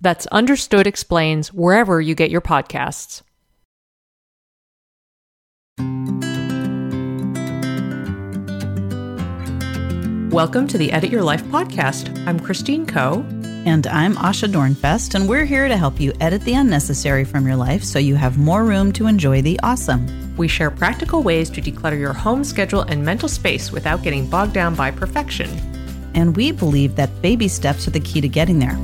That's Understood Explains wherever you get your podcasts. Welcome to the Edit Your Life podcast. I'm Christine Koh. And I'm Asha Dornfest, and we're here to help you edit the unnecessary from your life so you have more room to enjoy the awesome. We share practical ways to declutter your home schedule and mental space without getting bogged down by perfection. And we believe that baby steps are the key to getting there.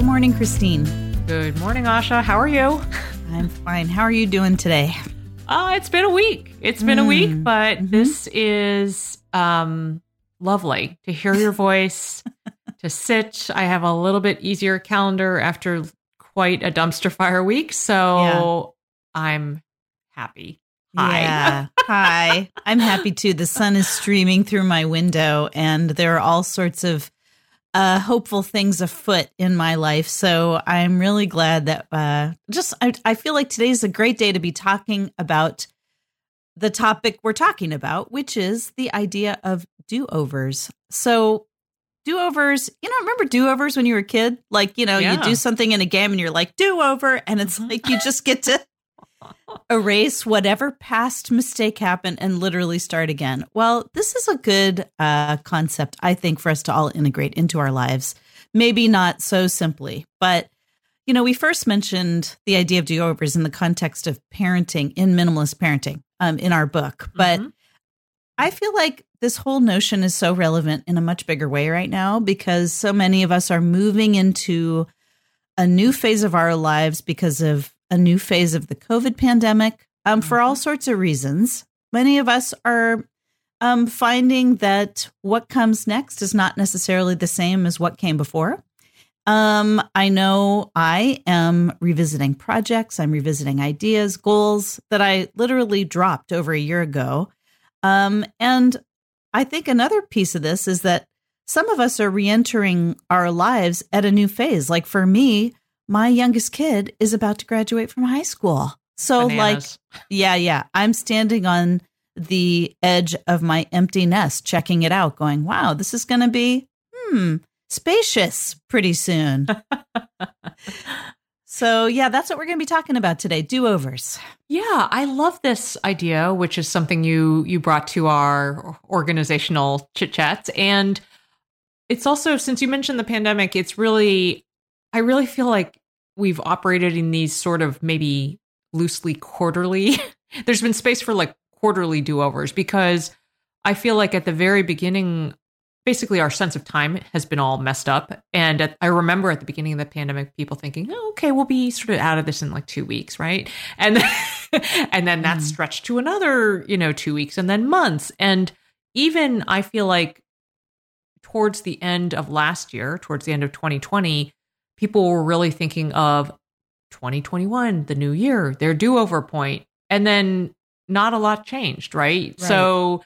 Good morning, Christine. Good morning, Asha. How are you? I'm fine. How are you doing today? Uh, it's been a week. It's been mm. a week, mm. but mm-hmm. this is um, lovely to hear your voice, to sit. I have a little bit easier calendar after quite a dumpster fire week. So yeah. I'm happy. Hi. Yeah. Hi. I'm happy too. The sun is streaming through my window and there are all sorts of uh, hopeful things afoot in my life. So I'm really glad that uh, just I, I feel like today's a great day to be talking about the topic we're talking about, which is the idea of do overs. So do overs, you know, remember do overs when you were a kid? Like, you know, yeah. you do something in a game and you're like, do over. And it's like you just get to erase whatever past mistake happened and literally start again. Well, this is a good uh, concept, I think, for us to all integrate into our lives. Maybe not so simply, but you know, we first mentioned the idea of do overs in the context of parenting in minimalist parenting um, in our book, but mm-hmm. I feel like this whole notion is so relevant in a much bigger way right now because so many of us are moving into a new phase of our lives because of a new phase of the COVID pandemic um, for all mm-hmm. sorts of reasons. Many of us are um, finding that what comes next is not necessarily the same as what came before. Um, I know I am revisiting projects, I'm revisiting ideas, goals that I literally dropped over a year ago. Um, and I think another piece of this is that some of us are reentering our lives at a new phase. Like for me, my youngest kid is about to graduate from high school. So, Bananas. like, yeah, yeah, I'm standing on the edge of my empty nest, checking it out, going, wow, this is going to be, hmm, spacious pretty soon. so, yeah, that's what we're going to be talking about today do overs. Yeah, I love this idea, which is something you you brought to our organizational chit chats, and it's also since you mentioned the pandemic, it's really I really feel like we've operated in these sort of maybe loosely quarterly. There's been space for like quarterly do overs because I feel like at the very beginning, basically our sense of time has been all messed up. And at, I remember at the beginning of the pandemic, people thinking, oh, okay, we'll be sort of out of this in like two weeks, right? And then, and then that mm. stretched to another, you know, two weeks and then months. And even I feel like towards the end of last year, towards the end of 2020, people were really thinking of 2021, the new year, their do over point, and then not a lot changed, right? right? So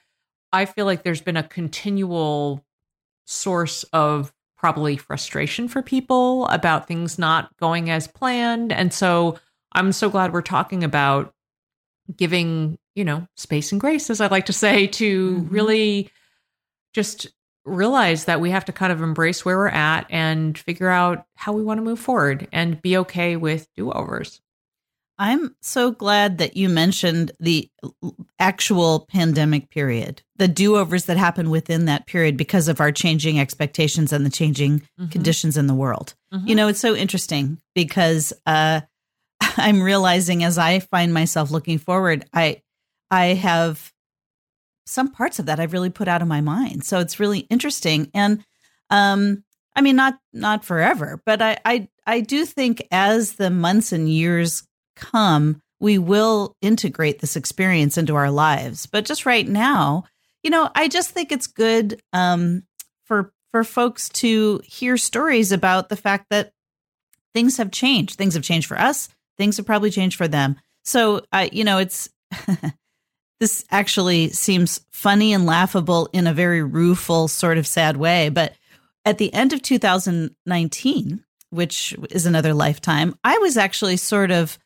I feel like there's been a continual source of probably frustration for people about things not going as planned. And so I'm so glad we're talking about giving, you know, space and grace, as I like to say, to mm-hmm. really just realize that we have to kind of embrace where we're at and figure out how we want to move forward and be okay with do overs. I'm so glad that you mentioned the actual pandemic period, the do overs that happen within that period because of our changing expectations and the changing mm-hmm. conditions in the world. Mm-hmm. You know, it's so interesting because uh, I'm realizing as I find myself looking forward, I I have some parts of that I've really put out of my mind. So it's really interesting. And um, I mean, not not forever, but I, I I do think as the months and years come, we will integrate this experience into our lives. But just right now, you know, I just think it's good um, for for folks to hear stories about the fact that things have changed. Things have changed for us. Things have probably changed for them. So, I, you know, it's this actually seems funny and laughable in a very rueful, sort of sad way. But at the end of 2019, which is another lifetime, I was actually sort of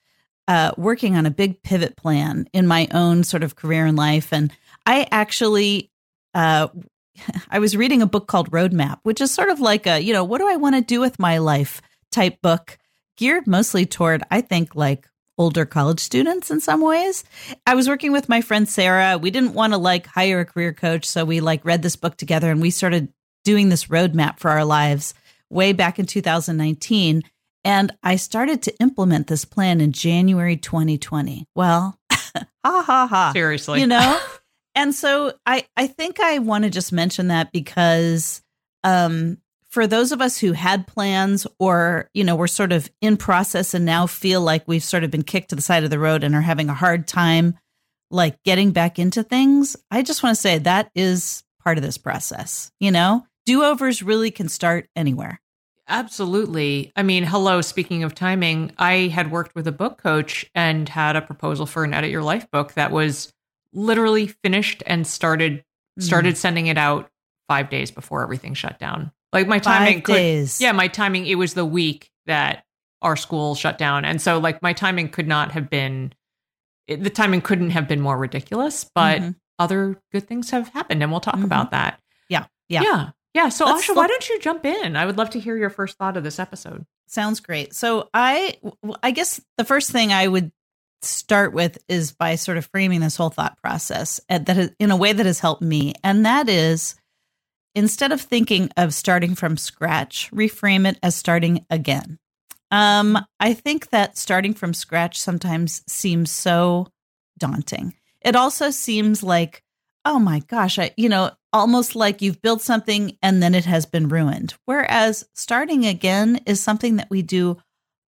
uh, working on a big pivot plan in my own sort of career and life. And I actually, uh, I was reading a book called Roadmap, which is sort of like a, you know, what do I want to do with my life type book, geared mostly toward, I think, like older college students in some ways. I was working with my friend Sarah. We didn't want to like hire a career coach. So we like read this book together and we started doing this roadmap for our lives way back in 2019. And I started to implement this plan in January 2020. Well, ha ha ha. Seriously. You know? and so I, I think I want to just mention that because um, for those of us who had plans or, you know, we're sort of in process and now feel like we've sort of been kicked to the side of the road and are having a hard time like getting back into things, I just want to say that is part of this process. You know, do overs really can start anywhere. Absolutely. I mean, hello, speaking of timing, I had worked with a book coach and had a proposal for an edit your life book that was literally finished and started started mm. sending it out 5 days before everything shut down. Like my timing could, days. Yeah, my timing it was the week that our school shut down and so like my timing could not have been it, the timing couldn't have been more ridiculous, but mm-hmm. other good things have happened and we'll talk mm-hmm. about that. Yeah. Yeah. Yeah. Yeah. So, Let's Asha, why don't you jump in? I would love to hear your first thought of this episode. Sounds great. So, I, I guess the first thing I would start with is by sort of framing this whole thought process that has, in a way that has helped me, and that is instead of thinking of starting from scratch, reframe it as starting again. Um, I think that starting from scratch sometimes seems so daunting. It also seems like, oh my gosh, I, you know, almost like you've built something and then it has been ruined. Whereas starting again is something that we do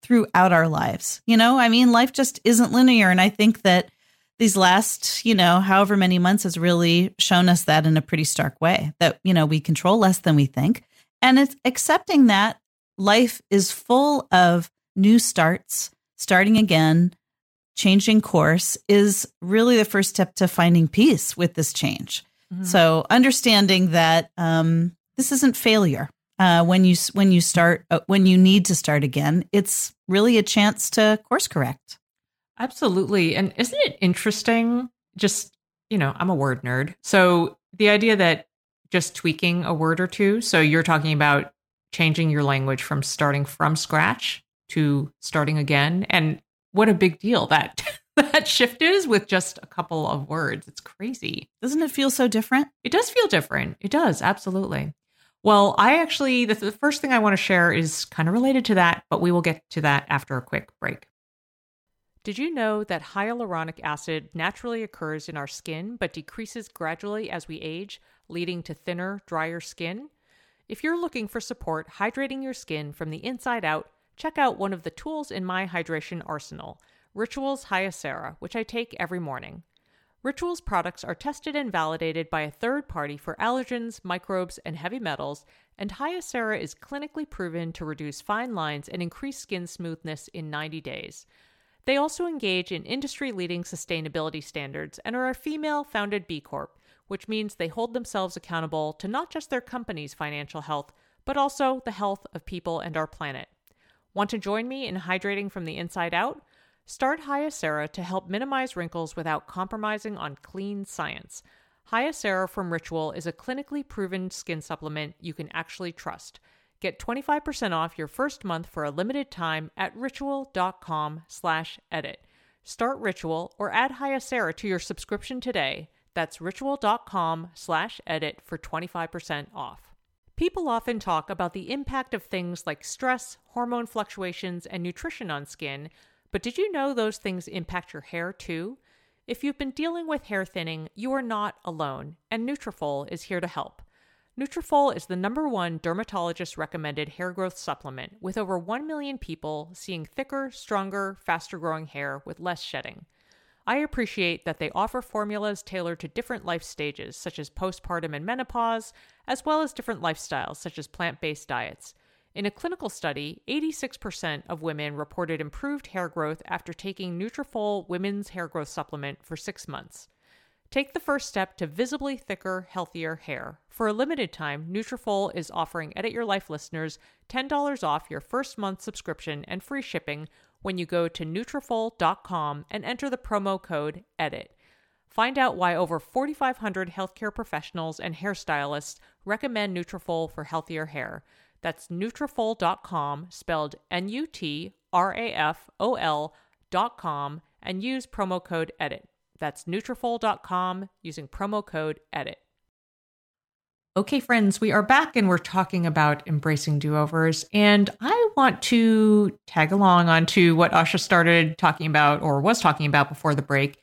throughout our lives. You know, I mean, life just isn't linear. And I think that these last, you know, however many months has really shown us that in a pretty stark way that, you know, we control less than we think. And it's accepting that life is full of new starts, starting again, changing course is really the first step to finding peace with this change. Mm-hmm. So understanding that um, this isn't failure. Uh, when you when you start uh, when you need to start again, it's really a chance to course correct. Absolutely, and isn't it interesting? Just you know, I'm a word nerd, so the idea that just tweaking a word or two. So you're talking about changing your language from starting from scratch to starting again, and what a big deal that that shift is with just a couple of words. It's crazy. Doesn't it feel so different? It does feel different. It does, absolutely. Well, I actually, the, the first thing I want to share is kind of related to that, but we will get to that after a quick break. Did you know that hyaluronic acid naturally occurs in our skin but decreases gradually as we age, leading to thinner, drier skin? If you're looking for support hydrating your skin from the inside out, check out one of the tools in my hydration arsenal Rituals Hyacera, which I take every morning. Rituals products are tested and validated by a third party for allergens, microbes, and heavy metals, and Hyacera is clinically proven to reduce fine lines and increase skin smoothness in 90 days. They also engage in industry leading sustainability standards and are a female founded B Corp, which means they hold themselves accountable to not just their company's financial health, but also the health of people and our planet. Want to join me in hydrating from the inside out? Start Hyacera to help minimize wrinkles without compromising on clean science. Hyacera from Ritual is a clinically proven skin supplement you can actually trust. Get 25% off your first month for a limited time at ritual.com slash edit. Start Ritual or add Hyacera to your subscription today. That's ritual.com slash edit for 25% off. People often talk about the impact of things like stress, hormone fluctuations, and nutrition on skin, but did you know those things impact your hair too? If you've been dealing with hair thinning, you are not alone, and Nutrafol is here to help. Nutrafol is the number one dermatologist recommended hair growth supplement with over 1 million people seeing thicker, stronger, faster growing hair with less shedding. I appreciate that they offer formulas tailored to different life stages, such as postpartum and menopause, as well as different lifestyles, such as plant based diets. In a clinical study, 86% of women reported improved hair growth after taking Nutrafol Women's Hair Growth Supplement for six months. Take the first step to visibly thicker, healthier hair. For a limited time, Nutrafol is offering Edit Your Life listeners $10 off your first month subscription and free shipping when you go to Nutrafol.com and enter the promo code EDIT. Find out why over 4,500 healthcare professionals and hairstylists recommend Nutrafol for healthier hair. That's Nutrafol.com, spelled N-U-T-R-A-F-O-L dot com, and use promo code EDIT. That's Nutrafol.com using promo code EDIT. Okay, friends, we are back and we're talking about embracing do overs. And I want to tag along onto what Asha started talking about or was talking about before the break.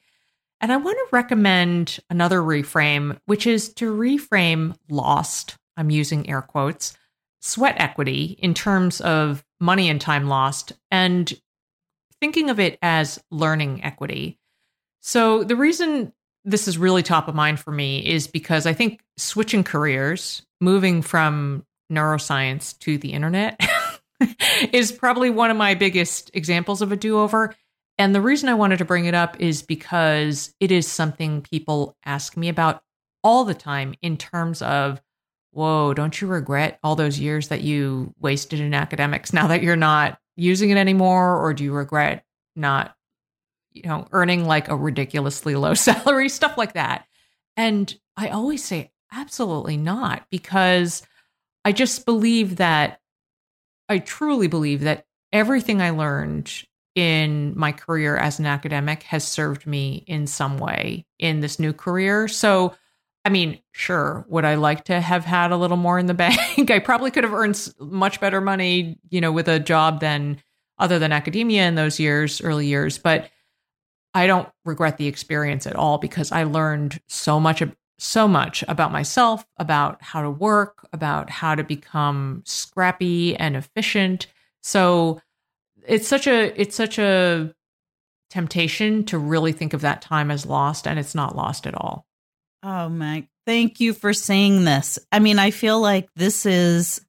And I want to recommend another reframe, which is to reframe lost. I'm using air quotes, sweat equity in terms of money and time lost, and thinking of it as learning equity. So the reason this is really top of mind for me is because I think switching careers, moving from neuroscience to the internet, is probably one of my biggest examples of a do over. And the reason I wanted to bring it up is because it is something people ask me about all the time in terms of, whoa, don't you regret all those years that you wasted in academics now that you're not using it anymore? Or do you regret not you know, earning like a ridiculously low salary, stuff like that. And I always say, absolutely not, because I just believe that I truly believe that everything I learned in my career as an academic has served me in some way in this new career. So, I mean, sure, would I like to have had a little more in the bank? I probably could have earned much better money, you know, with a job than other than academia in those years, early years. But I don't regret the experience at all because I learned so much so much about myself, about how to work, about how to become scrappy and efficient. So it's such a it's such a temptation to really think of that time as lost and it's not lost at all. Oh my, thank you for saying this. I mean, I feel like this is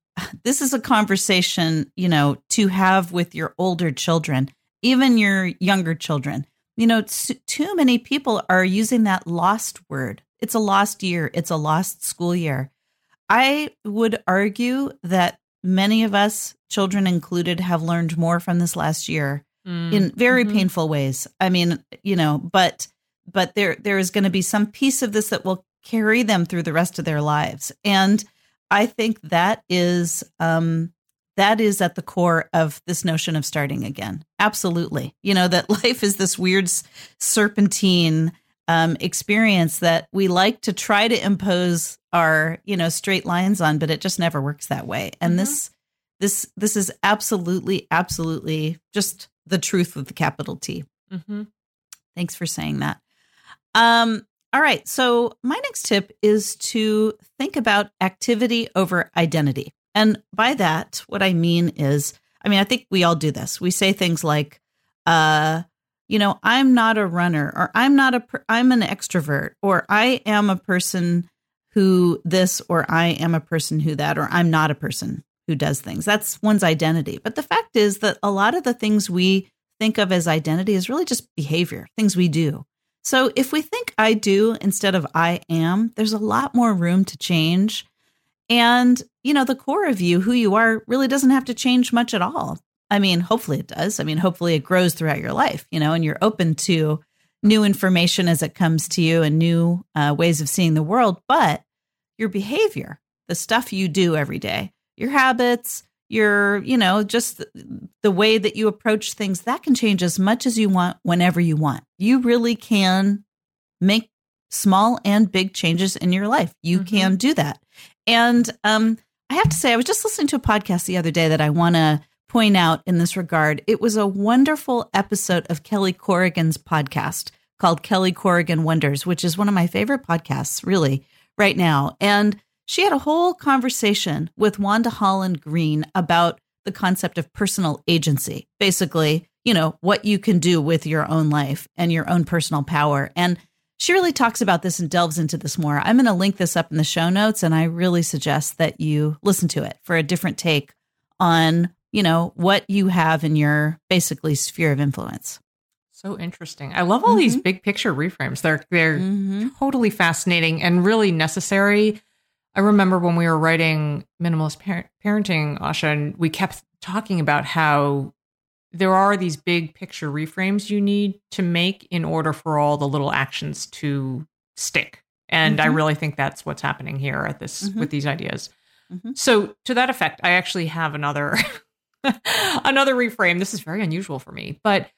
this is a conversation, you know, to have with your older children, even your younger children you know, too many people are using that lost word. It's a lost year, it's a lost school year. I would argue that many of us, children included, have learned more from this last year mm. in very mm-hmm. painful ways. I mean, you know, but but there there is going to be some piece of this that will carry them through the rest of their lives. And I think that is um that is at the core of this notion of starting again. Absolutely. You know, that life is this weird serpentine um, experience that we like to try to impose our, you know, straight lines on, but it just never works that way. And mm-hmm. this, this, this is absolutely, absolutely just the truth with the capital T. Mm-hmm. Thanks for saying that. Um, all right. So, my next tip is to think about activity over identity. And by that, what I mean is, I mean, I think we all do this. We say things like, uh, you know, I'm not a runner, or I'm not a, per- I'm an extrovert, or I am a person who this, or I am a person who that, or I'm not a person who does things. That's one's identity. But the fact is that a lot of the things we think of as identity is really just behavior, things we do. So if we think I do instead of I am, there's a lot more room to change and, you know, the core of you, who you are, really doesn't have to change much at all. I mean, hopefully it does. I mean, hopefully it grows throughout your life, you know, and you're open to new information as it comes to you and new uh, ways of seeing the world. But your behavior, the stuff you do every day, your habits, your, you know, just the way that you approach things, that can change as much as you want whenever you want. You really can make small and big changes in your life. You mm-hmm. can do that. And um, I have to say, I was just listening to a podcast the other day that I want to point out in this regard. It was a wonderful episode of Kelly Corrigan's podcast called Kelly Corrigan Wonders, which is one of my favorite podcasts, really, right now. And she had a whole conversation with Wanda Holland Greene about the concept of personal agency. Basically, you know, what you can do with your own life and your own personal power. And she really talks about this and delves into this more. I'm going to link this up in the show notes and I really suggest that you listen to it for a different take on, you know, what you have in your basically sphere of influence. So interesting. I love all mm-hmm. these big picture reframes. They're they're mm-hmm. totally fascinating and really necessary. I remember when we were writing minimalist par- parenting, Asha, and we kept talking about how there are these big picture reframes you need to make in order for all the little actions to stick. And mm-hmm. I really think that's what's happening here at this mm-hmm. with these ideas. Mm-hmm. So to that effect, I actually have another another reframe. This is very unusual for me, but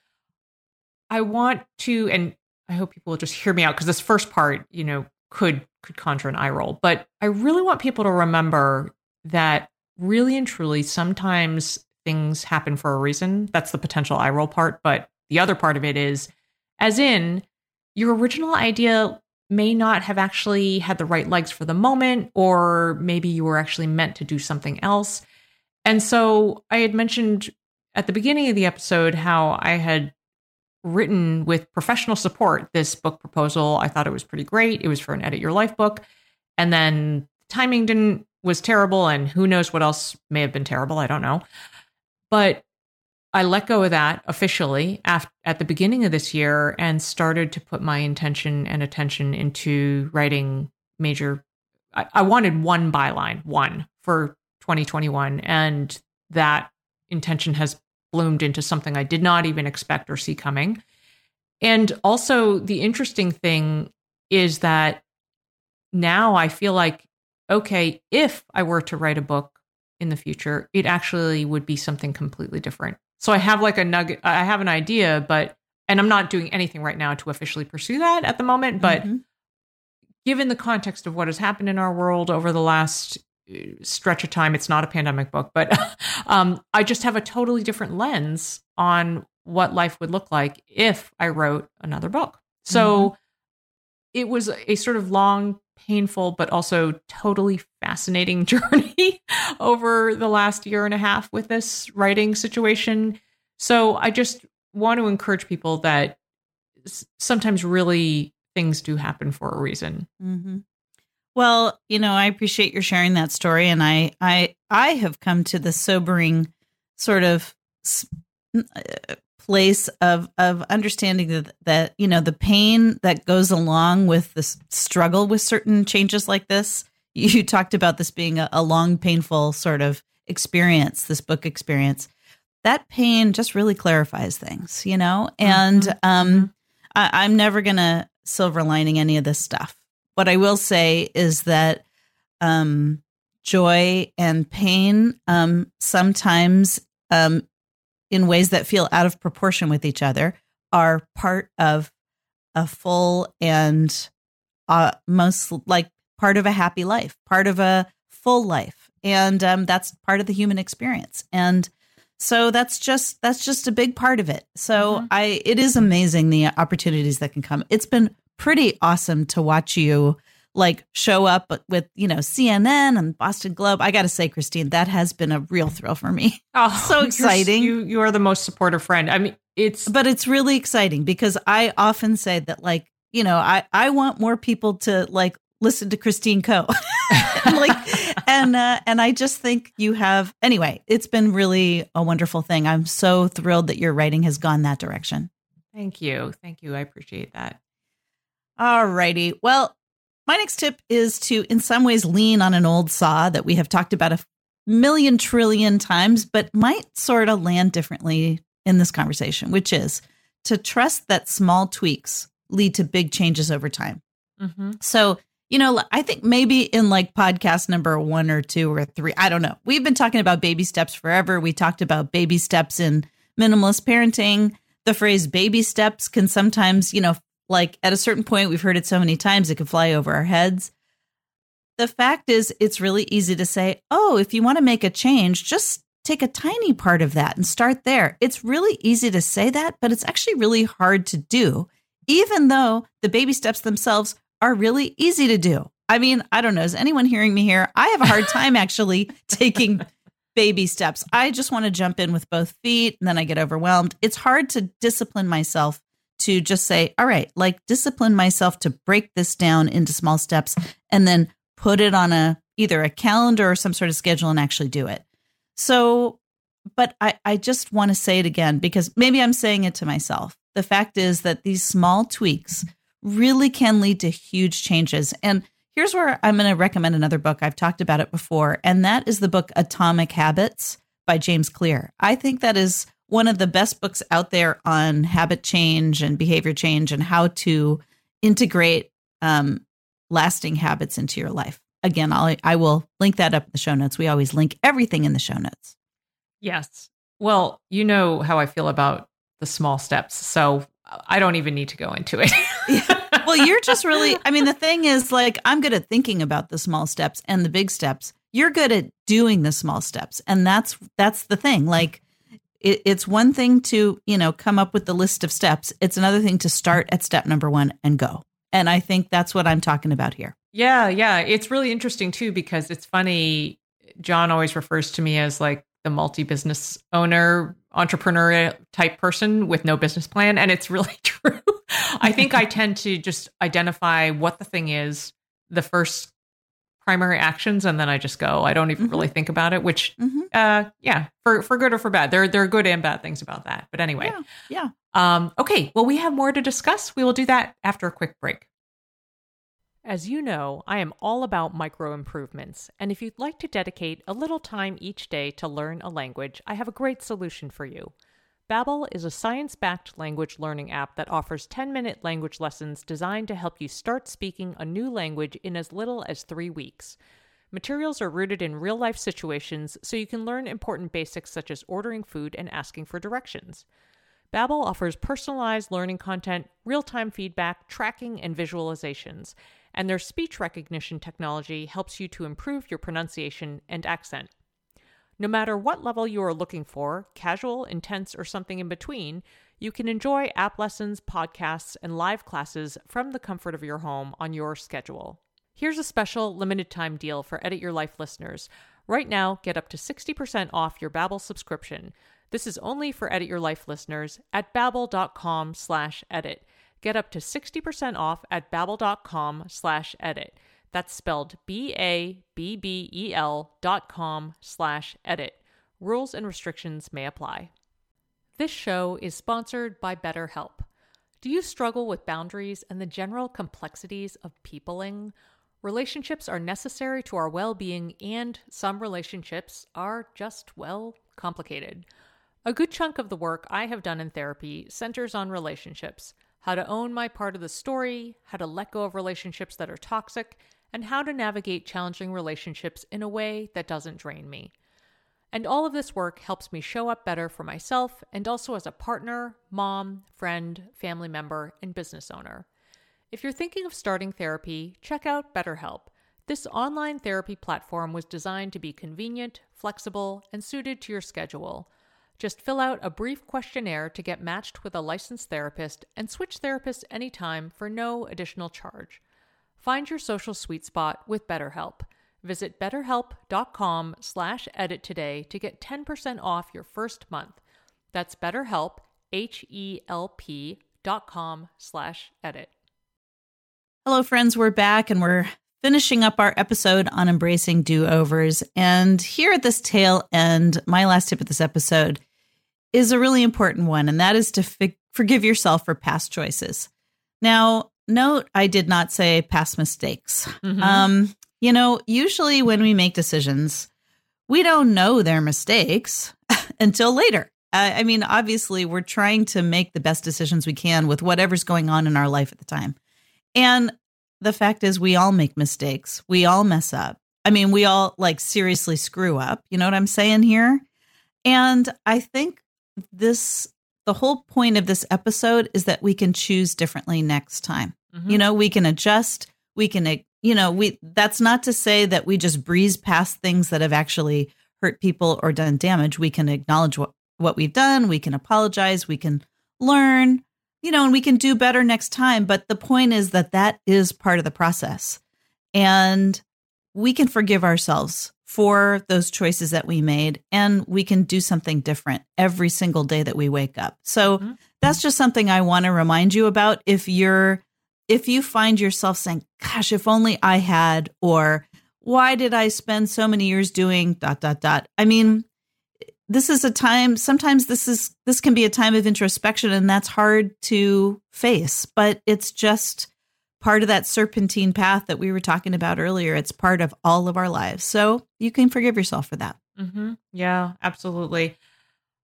I want to and I hope people will just hear me out because this first part, you know, could could conjure an eye roll. But I really want people to remember that really and truly sometimes things happen for a reason. That's the potential eye roll part. But the other part of it is, as in, your original idea may not have actually had the right legs for the moment, or maybe you were actually meant to do something else. And so I had mentioned at the beginning of the episode how I had written with professional support this book proposal. I thought it was pretty great. It was for an edit your life book. And then timing didn't was terrible and who knows what else may have been terrible. I don't know. But I let go of that officially at the beginning of this year and started to put my intention and attention into writing major. I, I wanted one byline, one for 2021. And that intention has bloomed into something I did not even expect or see coming. And also, the interesting thing is that now I feel like, okay, if I were to write a book in the future, it actually would be something completely different. So I have like a nugget, I have an idea, but, and I'm not doing anything right now to officially pursue that at the moment. But mm-hmm. given the context of what has happened in our world over the last uh, stretch of time, it's not a pandemic book, but um, I just have a totally different lens on what life would look like if I wrote another book. So mm-hmm. it was a sort of long painful but also totally fascinating journey over the last year and a half with this writing situation. So I just want to encourage people that sometimes really things do happen for a reason. Mm-hmm. Well, you know, I appreciate your sharing that story, and I, I, I have come to the sobering sort of uh, place of of understanding that that you know the pain that goes along with the struggle with certain changes like this. You talked about this being a, a long, painful sort of experience, this book experience. That pain just really clarifies things, you know. And mm-hmm. um, mm-hmm. I, I'm never gonna silver lining any of this stuff. What I will say is that um, joy and pain um, sometimes um, in ways that feel out of proportion with each other are part of a full and uh, most like part of a happy life, part of a full life, and um, that's part of the human experience. And so that's just that's just a big part of it. So mm-hmm. I it is amazing the opportunities that can come. It's been pretty awesome to watch you like show up with you know CNN and Boston Globe. I got to say, Christine, that has been a real thrill for me. Oh, so exciting! You you are the most supportive friend. I mean, it's but it's really exciting because I often say that like you know I I want more people to like listen to Christine Koh. like and uh, and I just think you have anyway. It's been really a wonderful thing. I'm so thrilled that your writing has gone that direction. Thank you, thank you. I appreciate that. All righty. Well, my next tip is to, in some ways, lean on an old saw that we have talked about a million trillion times, but might sort of land differently in this conversation, which is to trust that small tweaks lead to big changes over time. Mm-hmm. So you know, I think maybe in like podcast number one or two or three, I don't know. We've been talking about baby steps forever. We talked about baby steps in minimalist parenting. The phrase baby steps can sometimes, you know, like at a certain point, we've heard it so many times, it can fly over our heads. The fact is, it's really easy to say, oh, if you want to make a change, just take a tiny part of that and start there. It's really easy to say that, but it's actually really hard to do, even though the baby steps themselves are really easy to do. I mean, I don't know. Is anyone hearing me here? I have a hard time actually taking baby steps. I just want to jump in with both feet and then I get overwhelmed. It's hard to discipline myself to just say, all right, like discipline myself to break this down into small steps and then put it on a either a calendar or some sort of schedule and actually do it. So, but I, I just want to say it again because maybe I'm saying it to myself. The fact is that these small tweaks really can lead to huge changes. And here's where I'm going to recommend another book. I've talked about it before, and that is the book Atomic Habits by James Clear. I think that is one of the best books out there on habit change and behavior change and how to integrate um, lasting habits into your life. Again, I'll, I will link that up in the show notes. We always link everything in the show notes. Yes. Well, you know how I feel about the small steps. So I don't even need to go into it. well, you're just really, I mean, the thing is, like, I'm good at thinking about the small steps and the big steps. You're good at doing the small steps. And that's, that's the thing. Like, it, it's one thing to, you know, come up with the list of steps. It's another thing to start at step number one and go. And I think that's what I'm talking about here. Yeah. Yeah. It's really interesting too, because it's funny. John always refers to me as like the multi business owner entrepreneur type person with no business plan. And it's really true. I think I tend to just identify what the thing is, the first primary actions, and then I just go. I don't even mm-hmm. really think about it, which, mm-hmm. uh, yeah, for, for good or for bad. There, there are good and bad things about that. But anyway. Yeah. yeah. Um, okay. Well, we have more to discuss. We will do that after a quick break. As you know, I am all about micro improvements, and if you'd like to dedicate a little time each day to learn a language, I have a great solution for you. Babbel is a science-backed language learning app that offers 10-minute language lessons designed to help you start speaking a new language in as little as 3 weeks. Materials are rooted in real-life situations so you can learn important basics such as ordering food and asking for directions. Babbel offers personalized learning content, real-time feedback, tracking, and visualizations and their speech recognition technology helps you to improve your pronunciation and accent. No matter what level you are looking for casual, intense, or something in between you can enjoy app lessons, podcasts, and live classes from the comfort of your home on your schedule. Here's a special limited time deal for Edit Your Life listeners. Right now, get up to 60% off your Babbel subscription. This is only for Edit Your Life listeners at babbel.com slash edit. Get up to 60% off at babbel.com slash edit. That's spelled B-A-B-B-E-L dot com slash edit. Rules and restrictions may apply. This show is sponsored by BetterHelp. Do you struggle with boundaries and the general complexities of peopling? Relationships are necessary to our well being, and some relationships are just, well, complicated. A good chunk of the work I have done in therapy centers on relationships how to own my part of the story, how to let go of relationships that are toxic, and how to navigate challenging relationships in a way that doesn't drain me. And all of this work helps me show up better for myself and also as a partner, mom, friend, family member, and business owner. If you're thinking of starting therapy, check out BetterHelp. This online therapy platform was designed to be convenient, flexible, and suited to your schedule. Just fill out a brief questionnaire to get matched with a licensed therapist and switch therapists anytime for no additional charge. Find your social sweet spot with BetterHelp. Visit betterhelp.com slash edit today to get 10% off your first month. That's betterhelp, H-E-L-P dot com slash edit. Hello, friends. We're back and we're finishing up our episode on embracing do-overs. And here at this tail end, my last tip of this episode is a really important one, and that is to forgive yourself for past choices. Now, note I did not say past mistakes. Mm-hmm. Um, you know, usually when we make decisions, we don't know they're mistakes until later. Uh, I mean, obviously, we're trying to make the best decisions we can with whatever's going on in our life at the time. And the fact is, we all make mistakes. We all mess up. I mean, we all like seriously screw up. You know what I'm saying here? And I think this, the whole point of this episode is that we can choose differently next time. Mhm. You know, we can adjust. We can, you know, we, that's not to say that we just breeze past things that have actually hurt people or done damage. We can acknowledge what, what we've done. We can apologize. We can learn, you know, and we can do better next time. But the point is that that is part of the process. And we can forgive ourselves for those choices that we made and we can do something different every single day that we wake up. So Mhm. that's just something I want to remind you about if you're if you find yourself saying, gosh, if only I had or why did I spend so many years doing dot dot dot. I mean, this is a time sometimes this is this can be a time of introspection and that's hard to face, but it's just part of that serpentine path that we were talking about earlier. It's part of all of our lives. So you can forgive yourself for that. hmm Yeah, absolutely.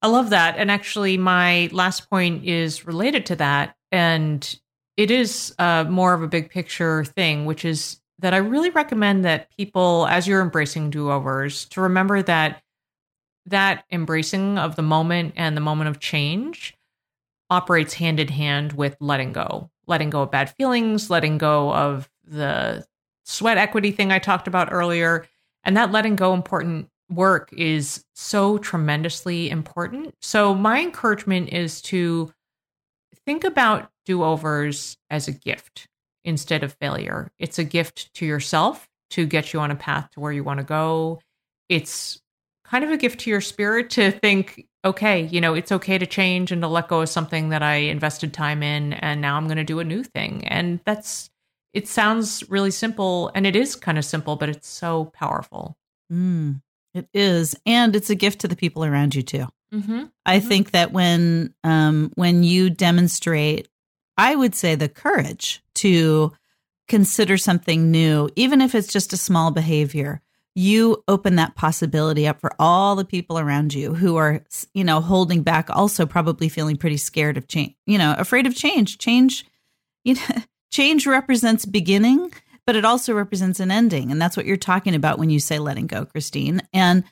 I love that. And actually, my last point is related to that. And it is uh, more of a big picture thing, which is that I really recommend that people, as you're embracing do overs, to remember that that embracing of the moment and the moment of change operates hand in hand with letting go, letting go of bad feelings, letting go of the sweat equity thing I talked about earlier. And that letting go important work is so tremendously important. So, my encouragement is to think about do overs as a gift instead of failure. It's a gift to yourself to get you on a path to where you want to go. It's kind of a gift to your spirit to think, okay, you know, it's okay to change and to let go of something that I invested time in, and now I'm going to do a new thing. And that's, it sounds really simple, and it is kind of simple, but it's so powerful. Mm, it is. And it's a gift to the people around you too. Mm-hmm. I Mhm. think that when um, when you demonstrate, I would say the courage to consider something new, even if it's just a small behavior, you open that possibility up for all the people around you who are, you know, holding back, also probably feeling pretty scared of change, you know, afraid of change. Change, you know, change represents beginning, but it also represents an ending, and that's what you're talking about when you say letting go, Christine. And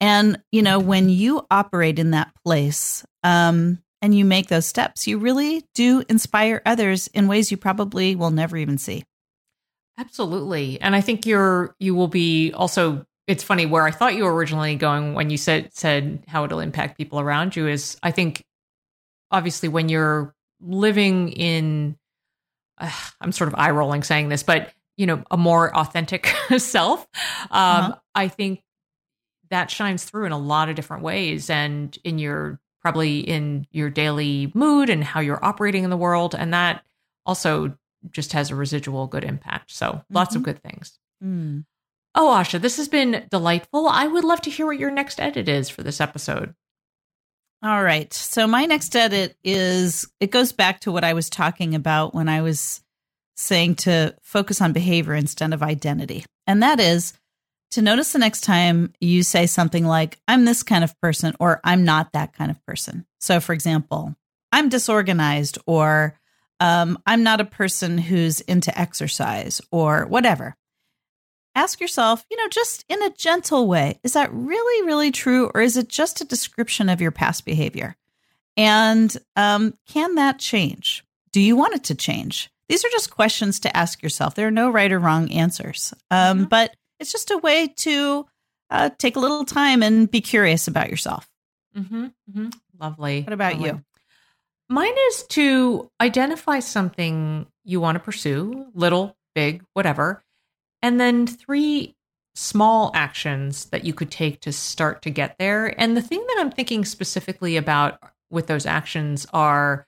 and, you know, when you operate in that place um, and you make those steps, you really do inspire others in ways you probably will never even see. Absolutely. And I think you're you will be also it's funny where I thought you were originally going when you said said how it'll impact people around you is I think obviously when you're living in uh, I'm sort of eye rolling saying this, but you know, a more authentic self, um, Uh-huh. I think that shines through in a lot of different ways and in your probably in your daily mood and how you're operating in the world. And that also just has a residual good impact. So lots of Mhm. good things. Mm. Oh, Asha, this has been delightful. I would love to hear what your next edit is for this episode. All right. So my next edit is it goes back to what I was talking about when I was saying to focus on behavior instead of identity. And that is to notice the next time you say something like, I'm this kind of person, or I'm not that kind of person. So, for example, I'm disorganized, or um, I'm not a person who's into exercise, or whatever. Ask yourself, you know, just in a gentle way, is that really, really true, or is it just a description of your past behavior? And um, can that change? Do you want it to change? These are just questions to ask yourself. There are no right or wrong answers, um, Mhm. but it's just a way to uh, take a little time and be curious about yourself. Mm-hmm, mm-hmm. Lovely. What about Lovely. you? Mine is to identify something you want to pursue, little, big, whatever, and then three small actions that you could take to start to get there. And the thing that I'm thinking specifically about with those actions are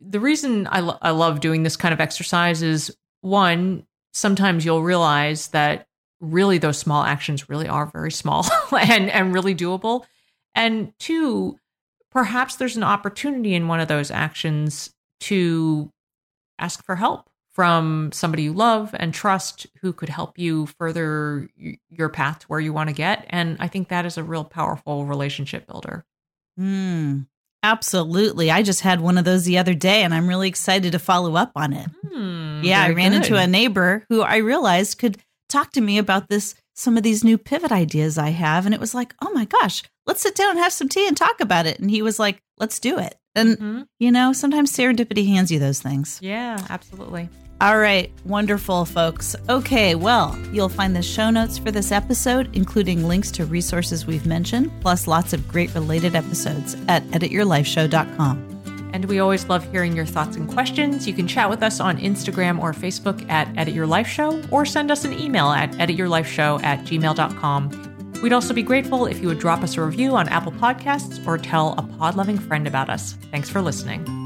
the reason I, lo- I love doing this kind of exercise is one, sometimes you'll realize that really those small actions really are very small and, and really doable. And two, perhaps there's an opportunity in one of those actions to ask for help from somebody you love and trust who could help you further your path to where you want to get. And I think that is a real powerful relationship builder. Hmm. Absolutely. I just had one of those the other day and I'm really excited to follow up on it. Hmm, yeah, I ran into a neighbor who I realized could talk to me about this some of these new pivot ideas I have and it was like, "Oh my gosh, let's sit down and have some tea and talk about it." And he was like, "Let's do it." And Mhm. you know, sometimes serendipity hands you those things. Yeah, absolutely. All right, wonderful, folks. Okay, well, you'll find the show notes for this episode, including links to resources we've mentioned, plus lots of great related episodes at edityourlifeshow.com. And we always love hearing your thoughts and questions. You can chat with us on Instagram or Facebook at Edit Your Life Show, or send us an email at edityourlifeshow at gmail.com. We'd also be grateful if you would drop us a review on Apple Podcasts or tell a pod loving friend about us. Thanks for listening.